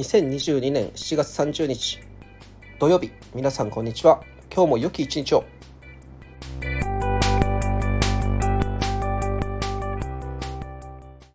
2022年7月30日土曜日。皆さんこんにちは。今日も良き一日を。